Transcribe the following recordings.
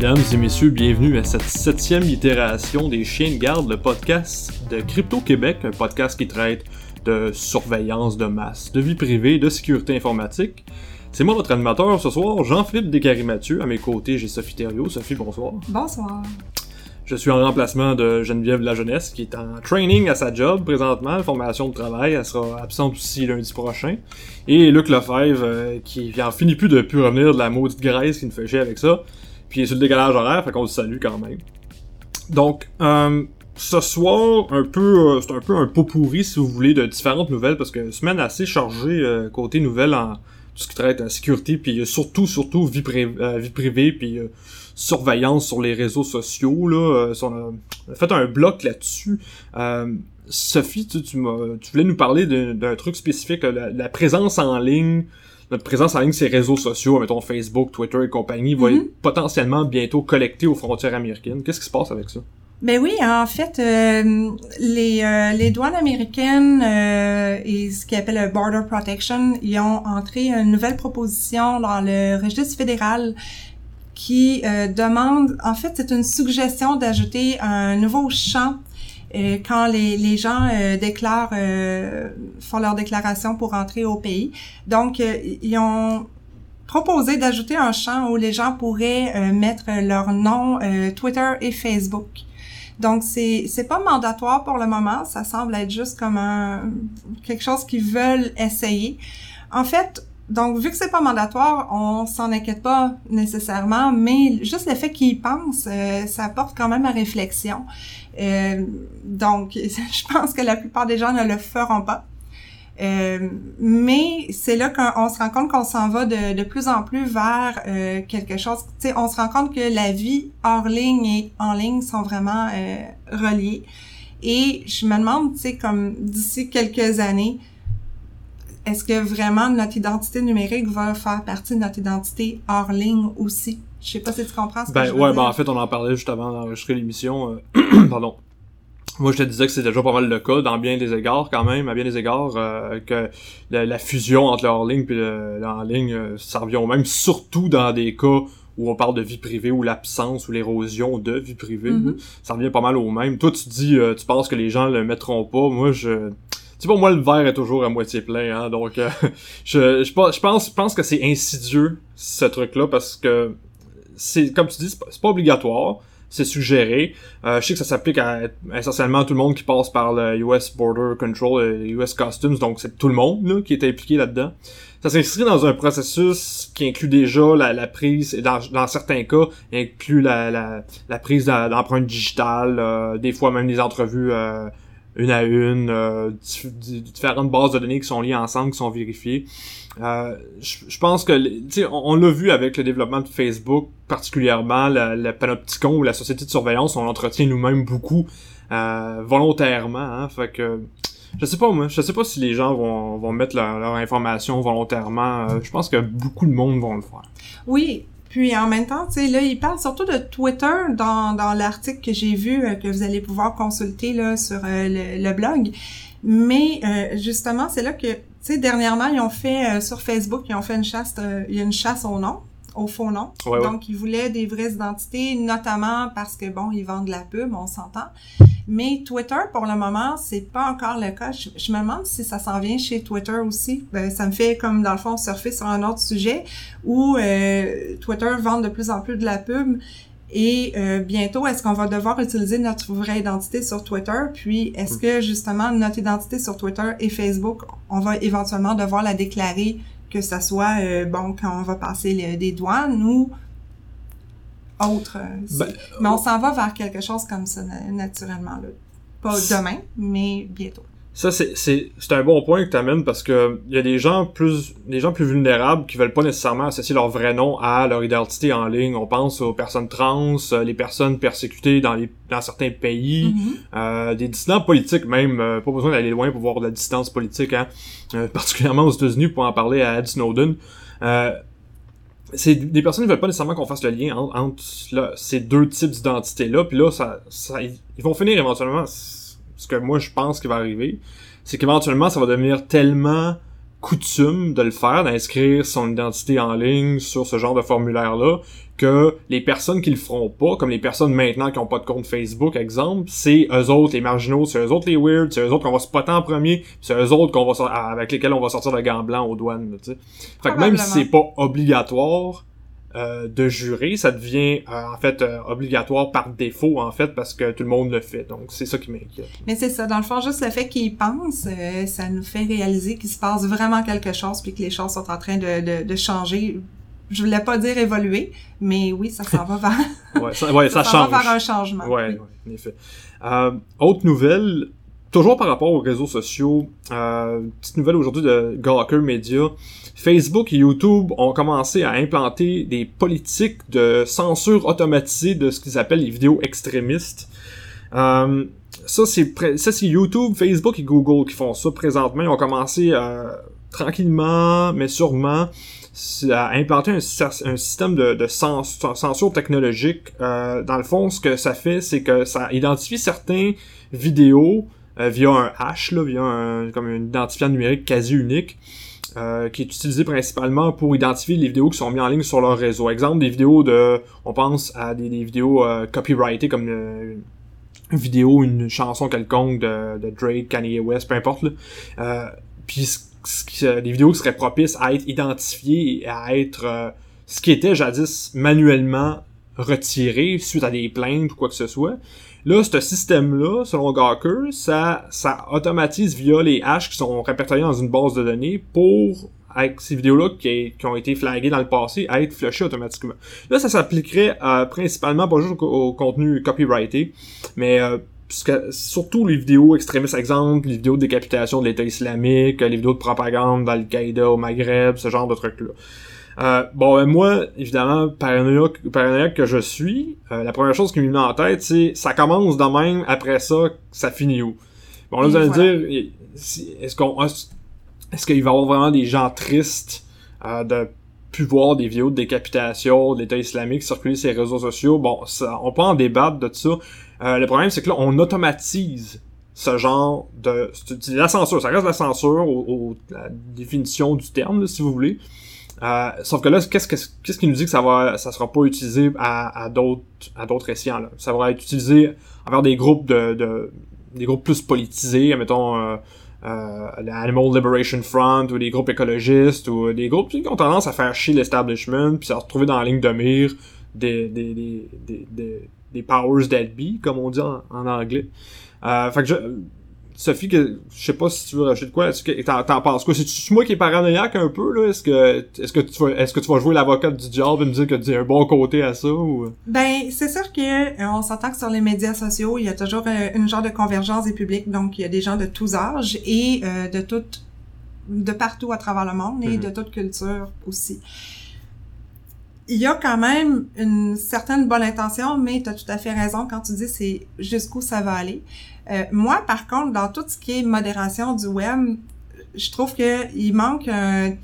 Mesdames et messieurs, bienvenue à cette septième itération des Chiens de garde, le podcast de Crypto Québec, un podcast qui traite de surveillance de masse, de vie privée, de sécurité informatique. C'est moi votre animateur ce soir, Jean-Philippe Descaries-Mathieu. À mes côtés, j'ai Sophie Thériault. Sophie, bonsoir. Bonsoir. Je suis en remplacement de Geneviève La Jeunesse, qui est en training à sa job présentement, formation de travail. Elle sera absente aussi lundi prochain. Et Luc Lefebvre, euh, qui en finit plus de plus revenir de la maudite graisse qui nous fait chier avec ça. Puis sur le décalage horaire, fait qu'on le salue quand même. Donc, euh, ce soir, un peu, euh, c'est un peu un pot pourri, si vous voulez, de différentes nouvelles, parce que semaine assez chargée euh, côté nouvelles en tout ce qui traite la sécurité, puis surtout, surtout vie, vie privée, puis surveillance sur les réseaux sociaux. Là, on, a, fait un bloc là-dessus. Sophie, tu, tu, tu, voulais nous parler d'un truc spécifique, la, présence en ligne notre présence en ligne sur les réseaux sociaux, mettons Facebook, Twitter et compagnie, va Mhm. être potentiellement bientôt collectée aux frontières américaines. Qu'est-ce qui se passe avec ça? Ben oui, en fait, euh, les, euh, les douanes américaines euh, et ce qu'ils appellent le Border Protection, ils ont entré une nouvelle proposition dans le registre fédéral qui euh, demande, en fait, c'est une suggestion d'ajouter un nouveau champ euh, quand les, les gens euh, déclarent, euh, font leur déclaration pour entrer au pays. Donc, euh, ils ont proposé d'ajouter un champ où les gens pourraient euh, mettre leur nom Twitter et Facebook. Donc c'est c'est pas mandatoire pour le moment, ça semble être juste comme un quelque chose qu'ils veulent essayer. En fait, donc vu que c'est pas mandatoire, on s'en inquiète pas nécessairement, mais juste le fait qu'ils y pensent, euh, ça porte quand même à réflexion. Euh, donc je pense que la plupart des gens ne le feront pas. Euh, mais c'est là qu'on se rend compte qu'on s'en va de, plus en plus vers quelque chose. Tu on se rend compte que la vie hors ligne et en ligne sont vraiment euh, reliées. Et je me demande, tu sais, comme d'ici quelques années, est-ce que vraiment notre identité numérique va faire partie de notre identité hors ligne aussi? Je sais pas si tu comprends ce que Ben je veux ouais, dire. ben en fait, on en parlait juste avant d'enregistrer l'émission. euh, Pardon. Moi, je te disais que c'est déjà pas mal le cas, dans bien des égards, quand même, à bien des égards, euh, que la, la fusion entre le hors-ligne et le, le en-ligne, euh, ça revient au même, surtout dans des cas où on parle de vie privée ou l'absence ou l'érosion de vie privée. Mhm. Ça revient pas mal au même. Toi, tu dis, euh, tu penses que les gens le mettront pas. Moi, je... Tu sais, pour moi, le verre est toujours à moitié plein, hein, donc euh, je, je, pense- je pense, que c'est insidieux, ce truc-là, parce que c'est, comme tu dis, c'est pas, pas obligatoire, c'est suggéré. Euh, je sais que ça s'applique à essentiellement tout le monde qui passe par le US Border Control et US Customs, donc c'est tout le monde là, qui est impliqué là-dedans. Ça s'inscrit dans un processus qui inclut déjà la, la prise, et dans, dans certains cas, inclut la, la, la prise d'em- d'empreintes digitales, euh, des fois même des entrevues euh, une à une, euh, dif- di- différentes bases de données qui sont liées ensemble, qui sont vérifiées. Euh, je je pense que, on, on l'a vu avec le développement de Facebook, particulièrement la, le Panopticon ou la société de surveillance, on l'entretient nous-mêmes beaucoup euh, volontairement. Hein, fait que, je sais pas moi, je sais pas si les gens vont, vont mettre leur, leur information volontairement. euh, je pense que beaucoup de monde vont le faire. Oui, puis en même temps, tu sais, là, il parle surtout de Twitter dans, dans l'article que j'ai vu, euh, que vous allez pouvoir consulter là, sur euh, le, le blog. Mais euh, justement, c'est là que, tu sais, dernièrement, ils ont fait euh, sur Facebook, ils ont fait une chasse, il y a une chasse au nom, au faux nom. Ouais, ouais. Donc, ils voulaient des vraies identités, notamment parce que, bon, ils vendent de la pub, on s'entend. Mais Twitter, pour le moment, c'est pas encore le cas. Je, me demande si ça s'en vient chez Twitter aussi. Ben, ça me fait, comme dans le fond, surfer sur un autre sujet où euh, Twitter vend de plus en plus de la pub. Et euh, bientôt, est-ce qu'on va devoir utiliser notre vraie identité sur Twitter? Puis, est-ce que justement notre identité sur Twitter et Facebook, on va éventuellement devoir la déclarer que ça soit euh, bon quand on va passer le- des douanes ou autre. euh, Ben, mais on s'en va vers quelque chose comme ça na- naturellement. Là. Pas demain, mais bientôt. Ça, c'est, c'est, c'est un bon point que tu amènes parce que il y a des gens plus des gens plus vulnérables qui veulent pas nécessairement associer leur vrai nom à leur identité en ligne. On pense aux personnes trans, euh, les personnes persécutées dans les dans certains pays, Mhm. euh, des dissidents politiques même. euh, pas besoin d'aller loin pour voir de la distance politique, hein. Euh, particulièrement aux États-Unis pour en parler à Ed Snowden. Euh, c'est des personnes qui veulent pas nécessairement qu'on fasse le lien entre, entre là, ces deux types d'identités là puis là ça, ça ils vont finir éventuellement ce que moi je pense qui va arriver c'est qu'éventuellement ça va devenir tellement coutume de le faire, d'inscrire son identité en ligne sur ce genre de formulaire-là, que les personnes qui le feront pas, comme les personnes maintenant qui ont pas de compte Facebook, exemple, c'est eux autres les marginaux, c'est eux autres les weird, c'est eux autres qu'on va spotter en premier, c'est eux autres qu'on va avec lesquels on va sortir le gant blanc aux douanes. Fait que même si c'est pas obligatoire, euh, de jurer, ça devient euh, en fait euh, obligatoire par défaut en fait parce que tout le monde le fait. Donc c'est ça qui m'inquiète. Mais c'est ça, dans le fond, juste le fait qu'ils pensent, ça nous fait réaliser qu'il se passe vraiment quelque chose puis que les choses sont en train de, de, de changer. Je voulais pas dire évoluer, mais oui, ça s'en va vers. ouais, ça, ouais, ça, change. va vers un changement. Ouais, oui. en effet. autre nouvelle, toujours par rapport aux réseaux sociaux, petite nouvelle aujourd'hui de Gawker Media. Facebook et YouTube ont commencé à implanter des politiques de censure automatisée de ce qu'ils appellent les vidéos extrémistes. Euh, ça, c'est ça c'est YouTube, Facebook et Google qui font ça présentement. Ils ont commencé euh, tranquillement, mais sûrement, à implanter un, système de, censure technologique. Euh, dans le fond, ce que ça fait, c'est que ça identifie certains vidéos via un hash, là, via un, comme un identifiant numérique quasi unique. Euh, qui est utilisé principalement pour identifier les vidéos qui sont mises en ligne sur leur réseau. Exemple, des vidéos de... On pense à des, vidéos euh, copyrightées comme euh, une vidéo, une chanson quelconque de, Drake, Kanye West, peu importe. Là. Des vidéos qui seraient propices à être identifiées et à être ce qui était jadis manuellement retiré suite à des plaintes ou quoi que ce soit. Là, ce système-là, selon Gawker, ça, ça automatise via les hashes qui sont répertoriés dans une base de données pour, avec ces vidéos-là qui, qui, ont été flaguées dans le passé, à être flushées automatiquement. Là, ça s'appliquerait euh, principalement pas juste au, contenu copyrighté, mais euh, surtout les vidéos extrémistes, exemple, les vidéos de décapitation de l'État islamique, les vidéos de propagande d'Al-Qaïda au Maghreb, ce genre de trucs-là. Euh, bon, ben, moi, évidemment, paranoïaque, paranoïaque que je suis, euh, la première chose qui me vient en tête, c'est ça commence de même, après ça, ça finit où? Bon, là, vous allez dire, est-ce qu'on est-ce qu'il va y avoir vraiment des gens tristes euh, de plus voir des vidéos de décapitation de l'État islamique circuler sur les réseaux sociaux? Bon, ça, on peut en débattre de ça. Le problème, c'est que là, on automatise ce genre de... C'est la censure, ça reste la censure, au, la définition du terme, si vous voulez. Euh, sauf que là, qu'est-ce, qu'est-ce qui nous dit que ça va, ça sera pas utilisé à, à d'autres, à d'autres là. Ça va être utilisé envers des groupes de, de des groupes plus politisés, mettons euh, euh, l'Animal Liberation Front ou des groupes écologistes ou des groupes qui ont tendance à faire chier l'establishment puis à retrouver dans la ligne de mire des des des des, des, powers that be comme on dit en, en anglais. Euh, fait que je, Sophie, que, je sais pas si tu veux rajouter de quoi. T'en, t'en penses quoi? C'est moi qui est paranoïaque un peu, là? Est-ce que, est-ce que tu vas, est-ce que tu vas jouer l'avocat du diable et me dire que tu as un bon côté à ça ou? Ben, c'est sûr que, euh, on s'entend que sur les médias sociaux, il y a toujours euh, une genre de convergence des publics. Donc, il y a des gens de tous âges et euh, de toutes, de partout à travers le monde et mm-hmm. de toute culture aussi il y a quand même une certaine bonne intention, mais tu as tout à fait raison quand tu dis c'est jusqu'où ça va aller. Euh, moi, par contre, dans tout ce qui est modération du web, je trouve qu'il manque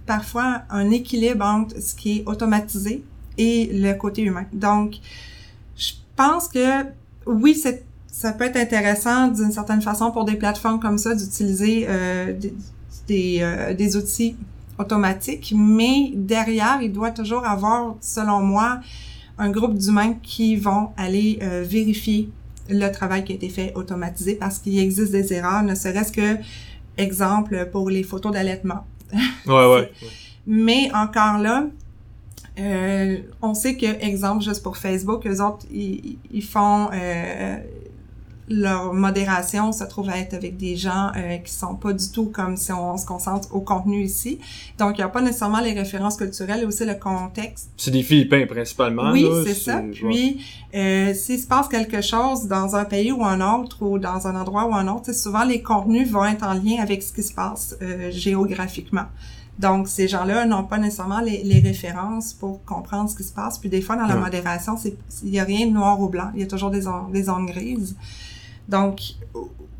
parfois un équilibre entre ce qui est automatisé et le côté humain. Donc, je pense que oui, c'est ça peut être intéressant d'une certaine façon pour des plateformes comme ça d'utiliser euh, des, des, euh, des outils automatique, mais derrière, il doit toujours avoir, selon moi, un groupe d'humains qui vont aller euh, vérifier le travail qui a été fait automatisé parce qu'il existe des erreurs, ne serait-ce que, exemple, pour les photos d'allaitement. Ouais, ouais. mais encore là, euh, on sait que, exemple, juste pour Facebook, eux autres, ils, ils font... Euh, leur modération se trouve à être avec des gens euh, qui sont pas du tout comme si on, se concentre au contenu ici. Donc, il n'y a pas nécessairement les références culturelles et aussi le contexte. C'est des Philippins principalement. Oui, c'est ça. Puis, euh, s'il se passe quelque chose dans un pays ou un autre ou dans un endroit ou un autre, souvent les contenus vont être en lien avec ce qui se passe euh, géographiquement. Donc, ces gens-là n'ont pas nécessairement les, les, références pour comprendre ce qui se passe. Puis des fois, dans la modération, il n'y a rien de noir ou blanc. Il y a toujours des, des zones grises. Donc,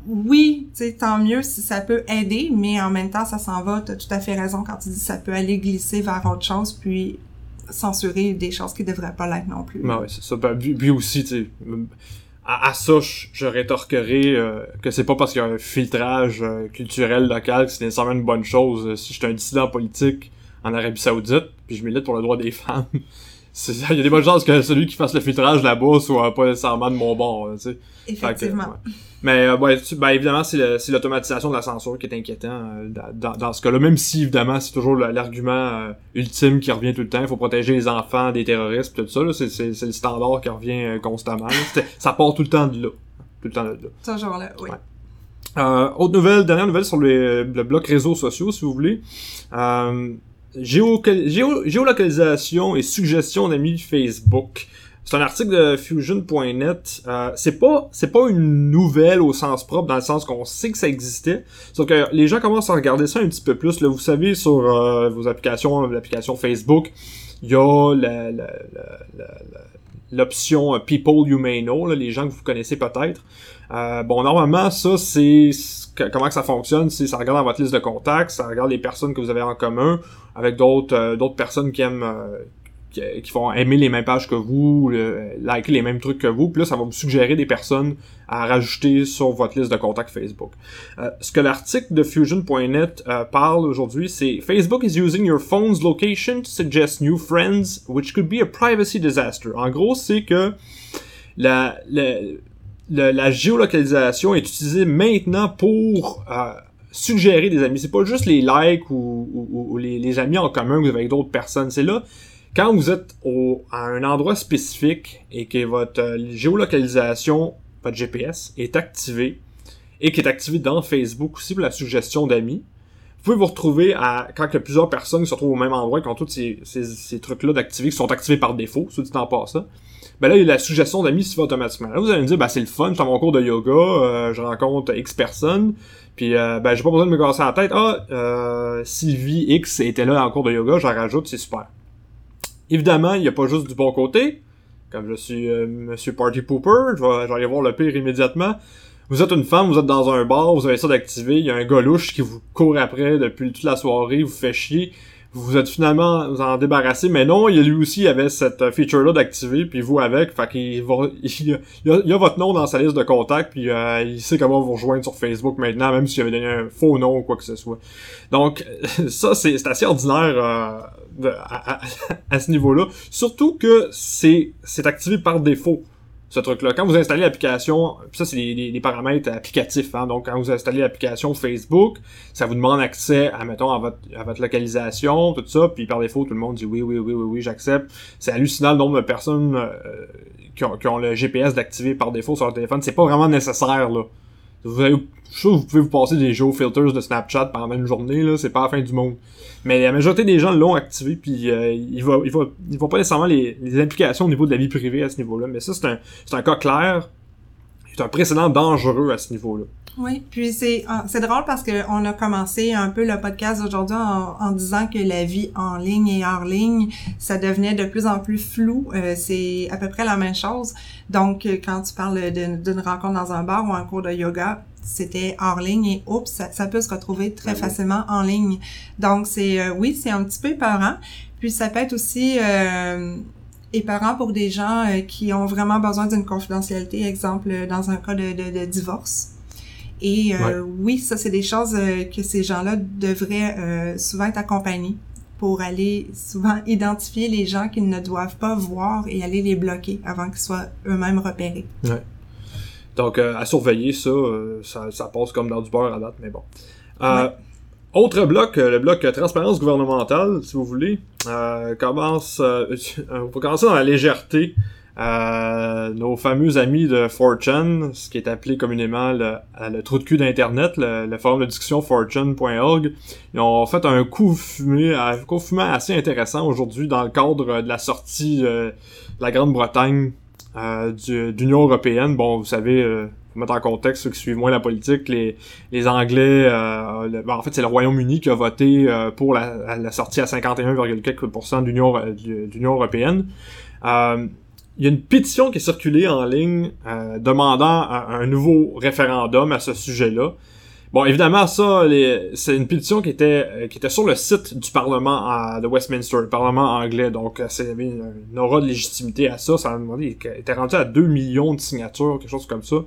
oui, tant mieux si ça peut aider, mais en même temps, ça s'en va. Tu tout à fait raison quand tu dis que ça peut aller glisser vers autre chose, puis censurer des choses qui devraient pas l'être non plus. Ben oui, c'est ça. Ben, puis, aussi, tu sais, à, ça, je, rétorquerai que c'est pas parce qu'il y a un filtrage culturel local que c'est nécessairement une bonne chose. Si je suis un dissident politique en Arabie Saoudite, puis je milite pour le droit des femmes, il y a des bonnes chances que celui qui fasse le filtrage là-bas soit pas nécessairement de mon bord, tu sais. Effectivement. Mais euh, ben, évidemment, c'est l'automatisation de la censure qui est inquiétant euh, dans, dans, ce cas-là. Même si, évidemment, c'est toujours l'argument euh, ultime qui revient tout le temps. Il faut protéger les enfants des terroristes tout ça. C'est le standard qui revient constamment. Ça part tout le temps de là. Tout le temps de là. Toujours là, oui. autre nouvelle, dernière nouvelle sur le, le bloc réseaux sociaux, si vous voulez géolocalisation et suggestion d'amis Facebook. C'est un article de Fusion.net. Euh, c'est pas c'est pas une nouvelle au sens propre dans le sens qu'on sait que ça existait. Sauf que les gens commencent à regarder ça un petit peu plus. Là, vous savez sur euh, vos applications, l'application Facebook, il y a l'option People You May Know, les gens que vous connaissez peut-être. Euh, bon, normalement, ça, c'est comment que ça fonctionne, c'est ça regarde dans votre liste de contacts, ça regarde les personnes que vous avez en commun avec d'autres euh, d'autres personnes qui aiment euh, qui, vont aimer les mêmes pages que vous, liker les mêmes trucs que vous, puis là ça va vous suggérer des personnes à rajouter sur votre liste de contacts Facebook. Euh, ce que l'article de fusion.net parle aujourd'hui, c'est Facebook is using your phone's location to suggest new friends, which could be a privacy disaster. En gros, c'est que la, géolocalisation est utilisée maintenant pour euh, suggérer des amis. C'est pas juste les likes ou, les, amis en commun avec d'autres personnes. C'est là, quand vous êtes au, à un endroit spécifique et que votre euh, géolocalisation, votre GPS, est activée et qui est activée dans Facebook aussi pour la suggestion d'amis, vous pouvez vous retrouver à, quand a plusieurs personnes se retrouvent au même endroit, qui ont tous ces, ces, trucs-là d'activer, qui sont activés par défaut, soit dit en passant, ben là, la suggestion d'amis se fait automatiquement. Là, vous allez me dire, ben c'est le fun, je suis dans mon cours de yoga, euh, je rencontre X personnes, puis euh, ben j'ai pas besoin de me casser la tête. Ah, euh, Sylvie X était là en cours de yoga, je la rajoute, c'est super. Évidemment, il n'y a pas juste du bon côté. Comme je suis euh, Monsieur Party Pooper, je vais, je aller voir le pire immédiatement. Vous êtes une femme, vous êtes dans un bar, vous avez ça d'activer, il y a un gars louche qui vous court après depuis toute la soirée, vous fait chier vous êtes finalement vous en débarrassé, mais non, il a lui aussi il avait cette euh, feature-là d'activer, puis vous avec, fait qu'il va, il, y a, votre nom dans sa liste de contacts, puis euh, il sait comment vous rejoindre sur Facebook maintenant, même s'il avait donné un faux nom ou quoi que ce soit. Donc ça, c'est assez ordinaire euh, à, à, ce niveau-là, surtout que c'est c'est activé par défaut ce truc-là. Quand vous installez l'application, ça c'est des, paramètres applicatifs, hein, donc quand vous installez l'application Facebook, ça vous demande accès à, mettons, à votre, à votre localisation, tout ça, puis par défaut, tout le monde dit oui, oui, oui, oui, oui, j'accepte. C'est hallucinant le nombre de personnes euh, qui, ont, qui, ont, le GPS d'activer par défaut sur leur téléphone. C'est pas vraiment nécessaire, là. Vous avez, je suis vous pouvez vous passer des filters de Snapchat pendant une journée, là, c'est pas la fin du monde. Mais la majorité des gens l'ont activé, puis euh, il va, il va, il va pas nécessairement les, les implications au niveau de la vie privée à ce niveau-là. Mais ça, c'est un, c'est un cas clair. C'est un précédent dangereux à ce niveau-là. Oui, puis c'est ah, c'est drôle parce que on a commencé un peu le podcast aujourd'hui en, en, disant que la vie en ligne et hors ligne, ça devenait de plus en plus flou. Euh, c'est à peu près la même chose. Donc, quand tu parles d'une rencontre dans un bar ou un cours de yoga, c'était hors ligne et oups, ça, peut se retrouver très ben facilement en ligne. Donc, c'est euh, oui, c'est un petit peu épeurant. Puis ça peut être aussi euh, épeurant pour des gens euh, qui ont vraiment besoin d'une confidentialité, exemple dans un cas de, de divorce. Et euh, oui, ça, c'est des choses euh, que ces gens-là devraient euh, souvent être accompagnés pour aller souvent identifier les gens qu'ils ne doivent pas voir et aller les bloquer avant qu'ils soient eux-mêmes repérés. Ouais. Donc, à surveiller ça, ça, ça, passe comme dans du beurre à date, mais bon. Autre bloc, le bloc transparence gouvernementale, si vous voulez, commence, on va commencer dans la légèreté. Euh, nos fameux amis de 4chan, ce qui est appelé communément le, le trou de cul d'Internet, le, forum de discussion 4chan.org, ils ont fait un coup fumé, un coup fumé assez intéressant aujourd'hui dans le cadre de la sortie euh, de la Grande-Bretagne euh, d'Union européenne. Bon, vous savez, euh, pour mettre en contexte ceux qui suivent moins la politique, les, les Anglais, euh, ben, en fait c'est le Royaume-Uni qui a voté pour la, la sortie à 51,4% de l'Union européenne. Euh, il y a une pétition qui est circulée en ligne euh, demandant un, nouveau référendum à ce sujet-là. Bon, évidemment, ça, c'est une pétition qui était euh, qui était sur le site du Parlement de Westminster, le Parlement anglais. Donc, ça avait une, aura de légitimité à ça. Ça a demandé, il était rendu à 2 millions de signatures, quelque chose comme ça.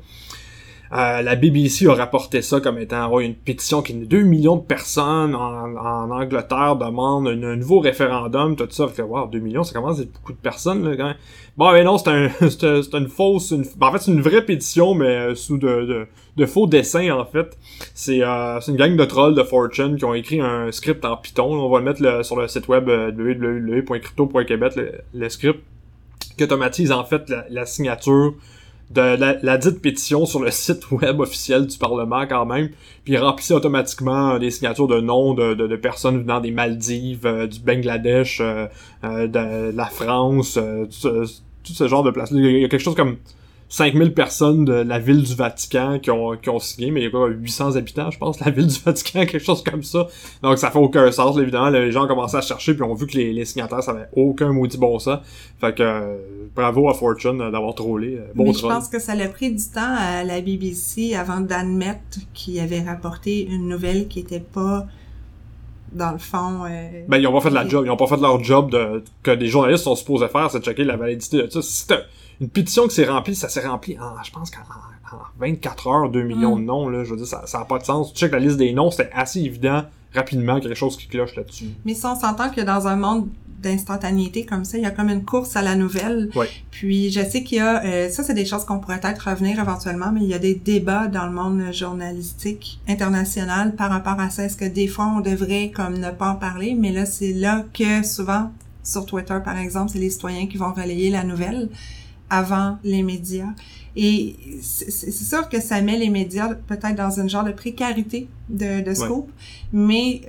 Euh, la BBC a rapporté ça comme étant une pétition qui 2 millions de personnes en, Angleterre demandent un, nouveau référendum, tout ça. Fait wow, 2 millions, ça commence à être beaucoup de personnes, là, Bon, mais non, c'est un, c'est une fausse, une, en fait, c'est une vraie pétition, mais euh, sous de, faux dessins, en fait. C'est, euh, une gang de trolls de Fortune qui ont écrit un script en Python. On va le mettre sur le site web euh, www.crypto.québec, le, le, script qui automatise, en fait, la signature de la, dite pétition sur le site web officiel du Parlement quand même, puis il remplissait automatiquement des signatures de noms de, de, personnes venant des Maldives, euh, du Bangladesh, euh, euh, de, la France, tout, tout, ce genre de places. Il y a quelque chose comme 5000 personnes de la ville du Vatican qui ont, qui ont signé, mais il y a quoi, 800 habitants, je pense, la ville du Vatican, quelque chose comme ça. Donc ça fait aucun sens, évidemment. Les gens ont commencé à chercher, puis ont vu que les, les signataires, ça avait aucun maudit bon sens. Fait que euh, bravo à Fortune d'avoir trollé. Euh, bon mais je pense que ça a pris du temps à la BBC avant d'admettre qu'il avait rapporté une nouvelle qui était pas dans le fond. Euh, ben, ils ont pas fait de la job. Ils ont pas fait leur job de, que des journalistes sont supposés faire, c'est de checker la validité de ça une pétition qui s'est remplie, ça s'est rempli en, je pense qu'en 24 heures, 2 millions de mm. noms, là, je veux dire, ça, ça a pas de sens. Tu check la liste des noms, c'était assez évident, rapidement, quelque chose qui cloche là-dessus. Mais ça, on s'entend que dans un monde d'instantanéité comme ça, il y a comme une course à la nouvelle. Oui. Puis je sais qu'il y a, euh, ça c'est des choses qu'on pourrait peut-être revenir éventuellement, mais il y a des débats dans le monde journalistique international par rapport à ça. Est-ce que des fois on devrait comme ne pas en parler, mais là c'est là que souvent sur Twitter par exemple, c'est les citoyens qui vont relayer la nouvelle avant les médias. Et c'est sûr que ça met les médias peut-être dans un genre de précarité de, de scope, mais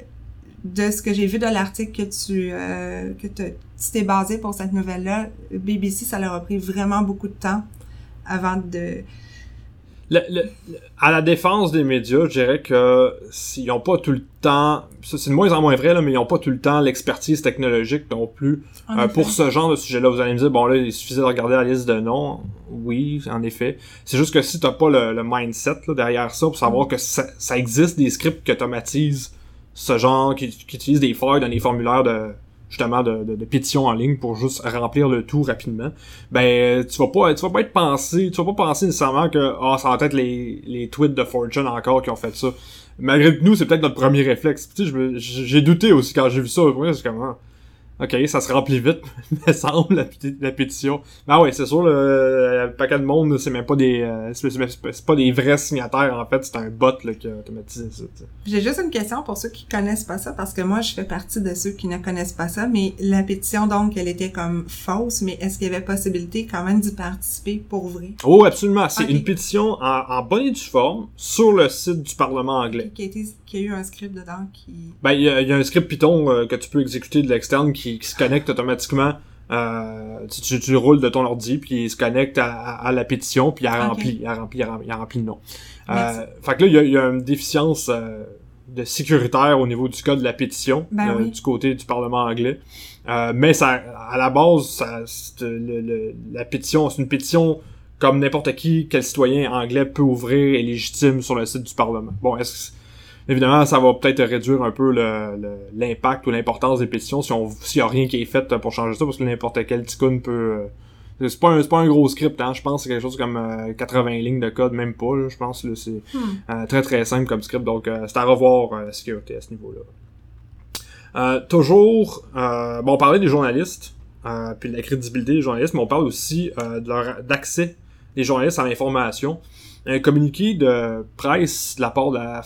de ce que j'ai vu de l'article que tu euh, que tu t'es basé pour cette nouvelle-là, BBC, ça leur a pris vraiment beaucoup de temps avant de le, à la défense des médias, je dirais que s'ils n'ont pas tout le temps, c'est de moins en moins vrai, là, mais ils n'ont pas tout le temps l'expertise technologique non plus. Euh, pour ce genre de sujet-là, vous allez me dire, bon là, il suffisait de regarder la liste de noms. Oui, en effet. C'est juste que si t'as pas le, mindset là, derrière ça, pour savoir mm. que ça, ça, existe des scripts qui automatisent ce genre, qui, qui utilisent des failles dans des formulaires de justement de, de, de pétitions en ligne pour juste remplir le tout rapidement, ben tu vas pas tu vas pas être pensé, tu vas pas penser nécessairement que ah ça va être les, les tweets de Fortune encore qui ont fait ça. Malgré que nous, c'est peut-être notre premier réflexe. Tu sais, j'ai douté aussi quand j'ai vu ça. C'est comment Ok, ça se remplit vite, me semble, la, la pétition. Ah ouais, c'est sûr, le, paquet de monde, c'est même pas des euh, c'est pas des vrais signataires, en fait, c'est un bot là, qui a automatisé ça. J'ai juste une question pour ceux qui connaissent pas ça, parce que moi, je fais partie de ceux qui ne connaissent pas ça, mais la pétition, donc, elle était comme fausse, mais est-ce qu'il y avait possibilité quand même d'y participer pour vrai? Oh, absolument. C'est une pétition en, en bonne et due forme sur le site du Parlement anglais. Qui a, été, qui a eu un script dedans qui... Ben, il y, a un script Python euh, que tu peux exécuter de l'externe qui qui, se connecte automatiquement. Euh, tu, tu, roules de ton ordi, puis il se connecte à, la pétition, puis il a rempli, il a rempli, il a rempli, le nom. Euh, fait que là, il y a, une déficience euh, de sécuritaire au niveau du code de la pétition, ben euh, du côté du Parlement anglais. Mais ça, à la base, ça, le, la pétition, c'est une pétition comme n'importe qui, quel citoyen anglais peut ouvrir et légitime sur le site du Parlement. Bon, est-ce que Évidemment, ça va peut-être réduire un peu l'impact ou l'importance des pétitions si on s'il y a rien qui est fait pour changer ça, parce que n'importe quel ticoun peut. Euh, c'est pas un pas un gros script, hein. Je pense que c'est quelque chose comme 80 euh, lignes de code, même pas. je pense que c'est hmm. euh, très très simple comme script. Donc c'est à revoir la sécurité à ce niveau-là. toujours, bon, on parlait des journalistes, puis de la crédibilité des journalistes, mais on parle aussi de leur d'accès des journalistes à l'information un communiqué de presse de la part de la,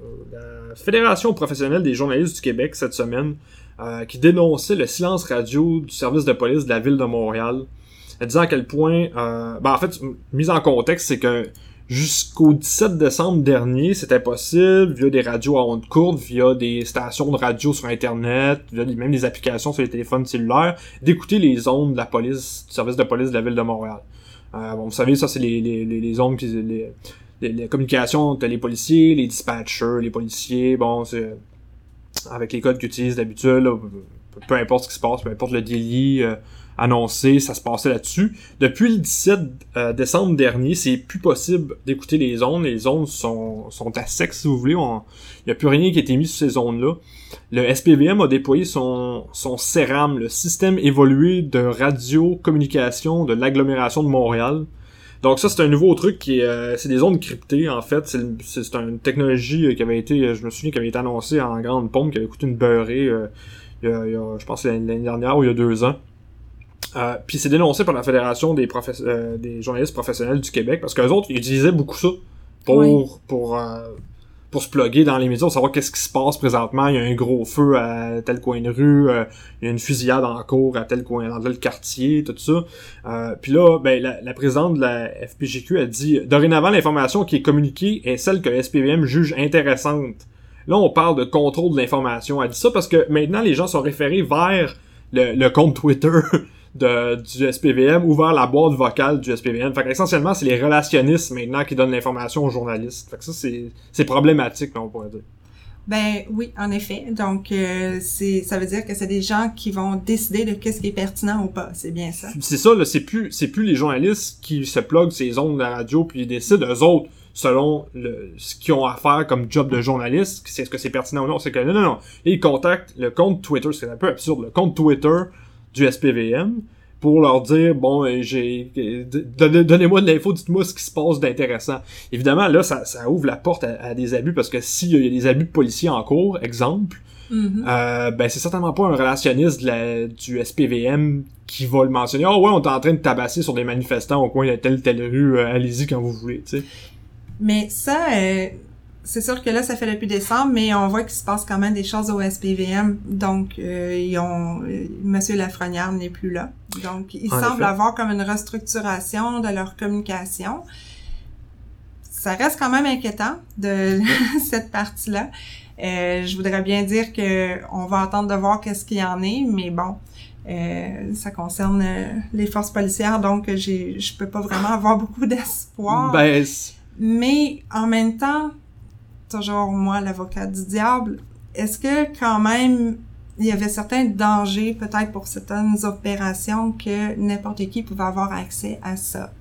euh, Fédération professionnelle des journalistes du Québec cette semaine euh, qui dénonçait le silence radio du service de police de la ville de Montréal, disant à quel point, euh, ben en fait, mise en contexte, c'est que jusqu'au 17 décembre dernier, c'était possible, via des radios à ondes courtes, via des stations de radio sur Internet, via même des applications sur les téléphones cellulaires, d'écouter les ondes de la police, du service de police de la ville de Montréal. Euh, bon, vous savez, ça, c'est les, les, les, les qui. Les, les, communications entre les policiers, les dispatchers, les policiers, bon, c'est. Avec les codes qu'ils utilisent d'habitude, peu importe ce qui se passe, peu importe le délit, euh, annoncé, ça se passait là-dessus. Depuis le 17 euh, décembre dernier, c'est plus possible d'écouter les zones. Les zones sont, sont à sec, si vous voulez. Il n'y a plus rien qui a été mis sur ces zones-là. Le SPVM a déployé son, son CERAM, le système évolué de radio-communication de l'agglomération de Montréal. Donc ça, c'est un nouveau truc qui est... Euh, c'est des zones cryptées, en fait. C'est une technologie qui avait été... Je me souviens, qui avait été annoncée en grande pompe, qui avait coûté une beurrée... Euh, il y a, je pense l'année dernière ou il y a deux ans. Euh, puis c'est dénoncé par la Fédération des, euh, des journalistes professionnels du Québec parce qu'eux autres ils utilisaient beaucoup ça pour pour euh, pour se plugger dans les médias, pour savoir qu'est-ce qui se passe présentement. Il y a un gros feu à tel coin de rue, euh, il y a une fusillade en cours à tel coin, dans tel quartier, tout ça. Euh, puis là, ben, la, la, présidente de la FPGQ a dit « Dorénavant, l'information qui est communiquée est celle que le SPVM juge intéressante. » Là, on parle de contrôle de l'information. Elle dit ça parce que maintenant, les gens sont référés vers le, le compte Twitter de, du SPVM ou vers la boîte vocale du SPVM. Fait essentiellement, c'est les relationnistes maintenant qui donnent l'information aux journalistes. Fait que ça, c'est problématique, on pourrait dire. Ben oui, en effet. Donc euh, c'est ça veut dire que c'est des gens qui vont décider de qu'est-ce qui est pertinent ou pas. C'est bien ça. C'est ça. Là, c'est plus c'est plus les journalistes qui se pluguent ces ondes de la radio puis ils décident eux autres selon le, ce qu'ils ont à faire comme job de journaliste, c'est ce que c'est pertinent ou non. C'est que non non non. ils contactent le compte Twitter. C'est un peu absurde. Le compte Twitter du SPVM pour leur dire bon euh, j'ai donnez-moi de l'info dites-moi ce qui se passe d'intéressant. Évidemment là ça, ça ouvre la porte à, des abus parce que s'il y a des abus de policiers en cours exemple mm-hmm. euh, ben c'est certainement pas un relationniste de la, du SPVM qui va le mentionner. Oh ouais on est en train de tabasser sur des manifestants au coin de telle telle rue euh, allez-y quand vous voulez tu sais. Mais ça c'est sûr que là, ça fait depuis décembre, mais on voit qu'il se passe quand même des choses au SPVM. Donc, euh, ils ont, euh, Monsieur Lafrenière n'est plus là. Donc, il semble avoir comme une restructuration de leur communication. Ça reste quand même inquiétant de cette partie-là. Euh, je voudrais bien dire que on va attendre de voir qu'est-ce qu'il y en est, mais bon, euh, ça concerne les forces policières, donc j'ai, je peux pas vraiment avoir beaucoup d'espoir. Ben, mais en même temps, toujours moi l'avocat du diable. Est-ce que quand même il y avait certains dangers peut-être pour certaines opérations que n'importe qui pouvait avoir accès à ça?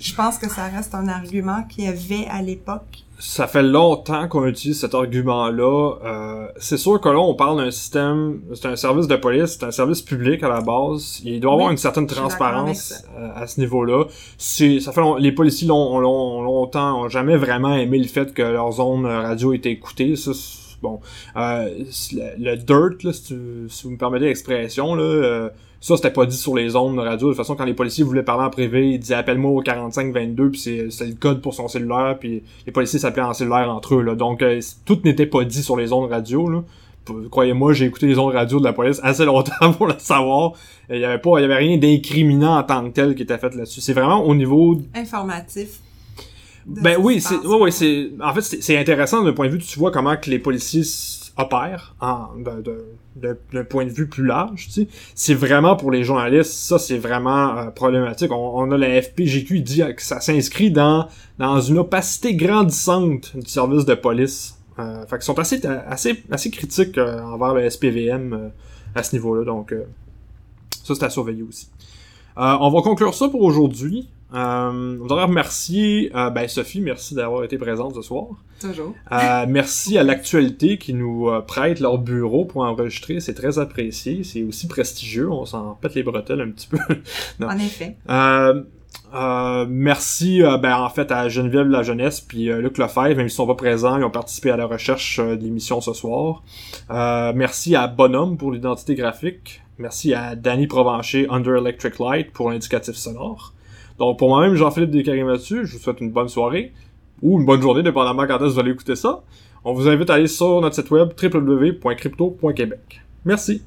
Je pense que ça reste un argument qu'il y avait à l'époque. Ça fait longtemps qu'on utilise cet argument-là. Euh, c'est sûr que là, on parle d'un système, c'est un service de police, c'est un service public à la base. Il doit y avoir une certaine transparence euh, à, ce niveau-là. C'est, ça fait les policiers l'ont, longtemps, ont jamais vraiment aimé le fait que leur zone radio était écoutée. Ça, bon, euh, le, dirt, là, si, vous me permettez l'expression, là. Euh, ça, c'était pas dit sur les ondes de radio. De toute façon, quand les policiers voulaient parler en privé, ils disaient appelle-moi au 4522, puis c'est le code pour son cellulaire, puis les policiers s'appelaient en cellulaire entre eux. Là. Donc, euh, tout n'était pas dit sur les ondes radio. Là. Croyez-moi, j'ai écouté les ondes radio de la police assez longtemps pour le savoir. Il y avait pas, il y avait rien d'incriminant en tant que tel qui était fait là-dessus. C'est vraiment au niveau informatif. Ben oui, c'est, ouais, ouais, c'est, en fait, c'est intéressant d'un point de vue, tu vois comment que les policiers opère en d'un point de vue plus large, tu sais. C'est vraiment pour les journalistes, ça c'est vraiment euh, problématique. On, a la FPGQ, dit que ça s'inscrit dans dans une opacité grandissante du service de police. Euh, fait qu'ils sont assez assez assez critiques euh, envers le SPVM euh, à ce niveau-là, donc ça c'est à surveiller aussi. on va conclure ça pour aujourd'hui. Euh, on voudrait remercier euh, ben Sophie, merci d'avoir été présente ce soir. Toujours. Euh, merci à l'actualité qui nous euh, prête leur bureau pour enregistrer, c'est très apprécié, c'est aussi prestigieux, on s'en pète les bretelles un petit peu. En effet. merci ben en fait à Geneviève La Jeunesse puis Luc Lefebvre, même s'ils sont pas présents, ils ont participé à la recherche de l'émission ce soir. merci à Bonhomme pour l'identité graphique. Merci à Danny Provencher Under Electric Light pour l'indicatif sonore. Donc pour moi-même, Jean-Philippe Descaries-Mathieu, je vous souhaite une bonne soirée ou une bonne journée, dépendamment quand est-ce que vous allez écouter ça. On vous invite à aller sur notre site web www.crypto.québec. Merci.